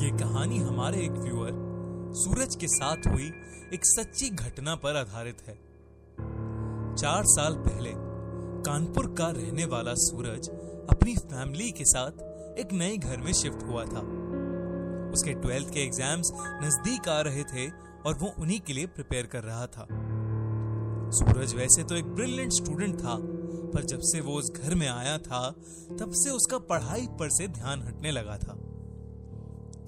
ये कहानी हमारे एक व्यूअर सूरज के साथ हुई एक सच्ची घटना पर आधारित है। चार साल पहले, कानपुर का रहने वाला सूरज अपनी फैमिली के साथ एक नए घर में शिफ्ट हुआ था। उसके ट्वेल्थ के एग्ज़ाम्स नज़दीक आ रहे थे और वो उन्हीं के लिए प्रिपेयर कर रहा था। सूरज वैसे तो एक ब्रिलियंट स्टूडेंट था, पर जब से वो उस घर में आया था, तब से उसका पढ़ाई पर से ध्यान हटने लगा था।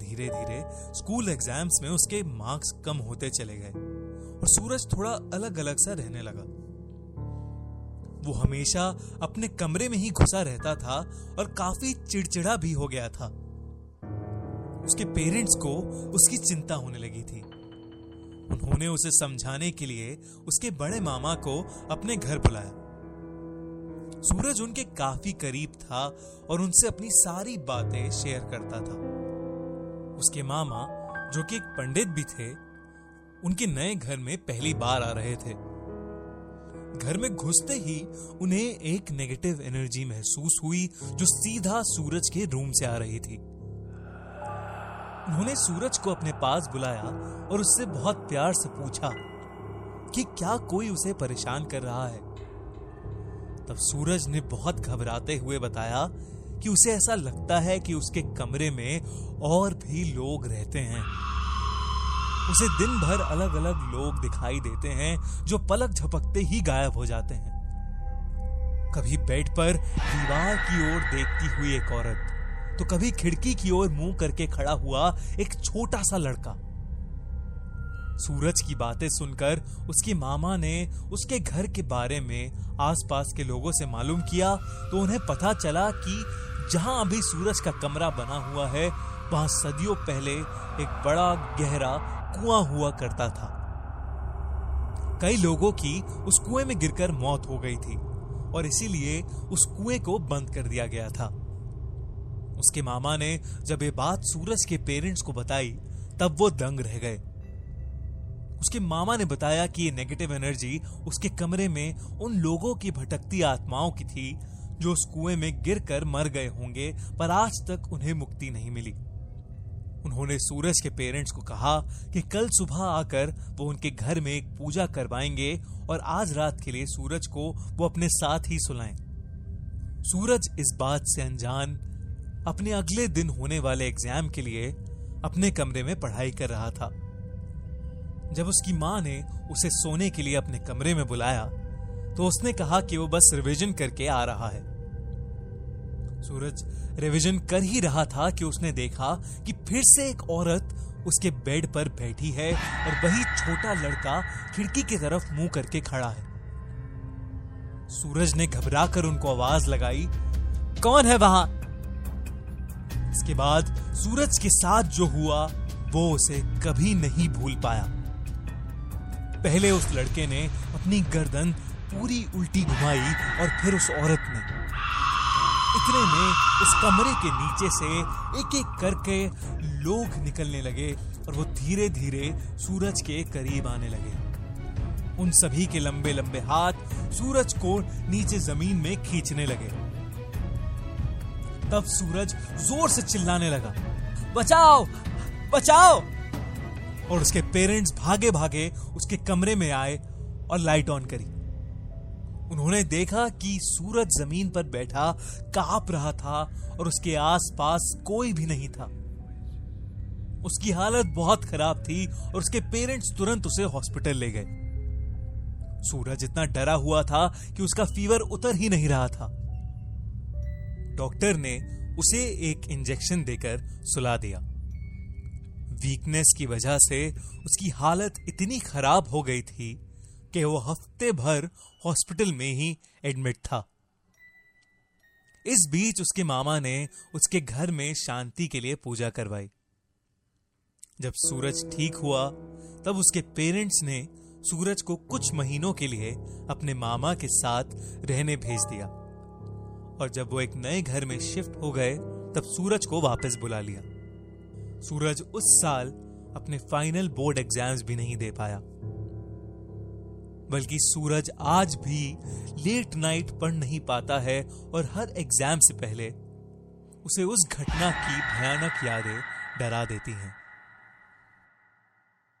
धीरे धीरे स्कूल एग्ज़ाम्स में उसके मार्क्स कम होते चले गए और सूरज थोड़ा अलग अलग सा रहने लगा। वो हमेशा अपने कमरे में ही घुसा रहता था और काफ़ी चिड़चिड़ा भी हो गया था। उसके पेरेंट्स को उसकी चिंता होने लगी थी। उन्होंने उसे समझाने के लिए उसके बड़े मामा को अपने घर बुलाया। सूरज उनके काफ़ी करीब था और उनसे अपनी सारी बातें शेयर करता था। उसके मामा, जो कि एक पंडित भी थे, उनके नए घर में पहली बार आ रहे थे। घर में घुसते ही उन्हें एक नेगेटिव एनर्जी महसूस हुई, जो सीधा सूरज के रूम से आ रही थी। उन्होंने सूरज को अपने पास बुलाया और उससे बहुत प्यार से पूछा कि क्या कोई उसे परेशान कर रहा है। तब सूरज ने बहुत घबराते हुए बताया कि उसे ऐसा लगता है कि उसके कमरे में और भी लोग रहते हैं। उसे दिन भर अलग अलग लोग दिखाई देते हैं, जो पलक झपकते ही गायब हो जाते हैं। कभी बेड पर दीवार की ओर देखती हुई एक औरत तो कभी खिड़की की ओर मुँह करके खड़ा हुआ एक छोटा सा लड़का। सूरज की बातें सुनकर उसकी मामा ने उसके घर के बारे में आसपास के लोगों से मालूम किया तो उन्हें पता चला कि जहाँ अभी सूरज का कमरा बना हुआ है, वहाँ सदियों पहले एक बड़ा गहरा कुआँ हुआ करता था। कई लोगों की उस कुएँ में गिरकर मौत हो गई थी और इसीलिए उस कुएँ को बंद कर दिया गया था। उसके मामा ने जब ये बात सूरज के पेरेंट्स को बताई, तब वो दंग रह गए। उसके मामा ने बताया कि ये नेगेटिव एनर्जी उसके कमरे में उन लोगों की भटकती आत्माओं की थी जो उस कुएँ में गिरकर मर गए होंगे, पर आज तक उन्हें मुक्ति नहीं मिली। उन्होंने सूरज के पेरेंट्स को कहा कि कल सुबह आकर वो उनके घर में एक पूजा करवाएँगे और आज रात के लिए सूरज को वो अपने साथ ही सुलाएँ। सूरज इस बात से अनजान अपने अगले दिन होने वाले एग्ज़ाम के लिए अपने कमरे में पढ़ाई कर रहा था। जब उसकी माँ ने उसे सोने के लिए अपने कमरे में बुलाया तो उसने कहा कि वो बस रिवीजन करके आ रहा है। सूरज रिवीजन कर ही रहा था कि उसने देखा कि फिर से एक औरत उसके बेड पर बैठी है और वही छोटा लड़का खिड़की की तरफ़ मुँह करके खड़ा है। सूरज ने घबरा कर उनको आवाज़ लगाई, कौन है वहाँ? इसके बाद सूरज के साथ जो हुआ, वो उसे कभी नहीं भूल पाया। पहले उस लड़के ने अपनी गर्दन पूरी उल्टी घुमाई और फिर उस औरत ने इतने में उस कमरे के नीचे से एक एक करके लोग निकलने लगे और वो धीरे धीरे सूरज के करीब आने लगे। उन सभी के लंबे लंबे हाथ सूरज को नीचे ज़मीन में खींचने लगे। तब सूरज ज़ोर से चिल्लाने लगा, बचाओ! बचाओ! और उसके पेरेंट्स भागे भागे उसके कमरे में आए और लाइट ऑन करी। उन्होंने देखा कि सूरज ज़मीन पर बैठा, काँप रहा था और उसके आसपास कोई भी नहीं था। उसकी हालत बहुत खराब थी और उसके पेरेंट्स तुरंत उसे हॉस्पिटल ले गए। सूरज इतना डरा हुआ था कि उसका फीवर उतर ही नहीं रहा था। डॉक्टर ने उसे एक इंजेक्शन देकर सुला दिया। वीकनेस की वजह से उसकी हालत इतनी खराब हो गई थी कि वो हफ़्ते भर हॉस्पिटल में ही एडमिट था। इस बीच उसके मामा ने उसके घर में शांति के लिए पूजा करवाई। जब सूरज ठीक हुआ, तब उसके पेरेंट्स ने सूरज को कुछ महीनों के लिए अपने मामा के साथ रहने भेज दिया। और जब वो एक नए घर में शिफ्ट हो गए, तब सूरज को वापस बुला लिया। सूरज उस साल अपने फाइनल बोर्ड एग्ज़ाम्स भी नहीं दे पाया। बल्कि सूरज आज भी लेट नाइट पढ़ नहीं पाता है और हर एग्ज़ाम से पहले उसे उस घटना की भयानक यादें डरा देती हैं।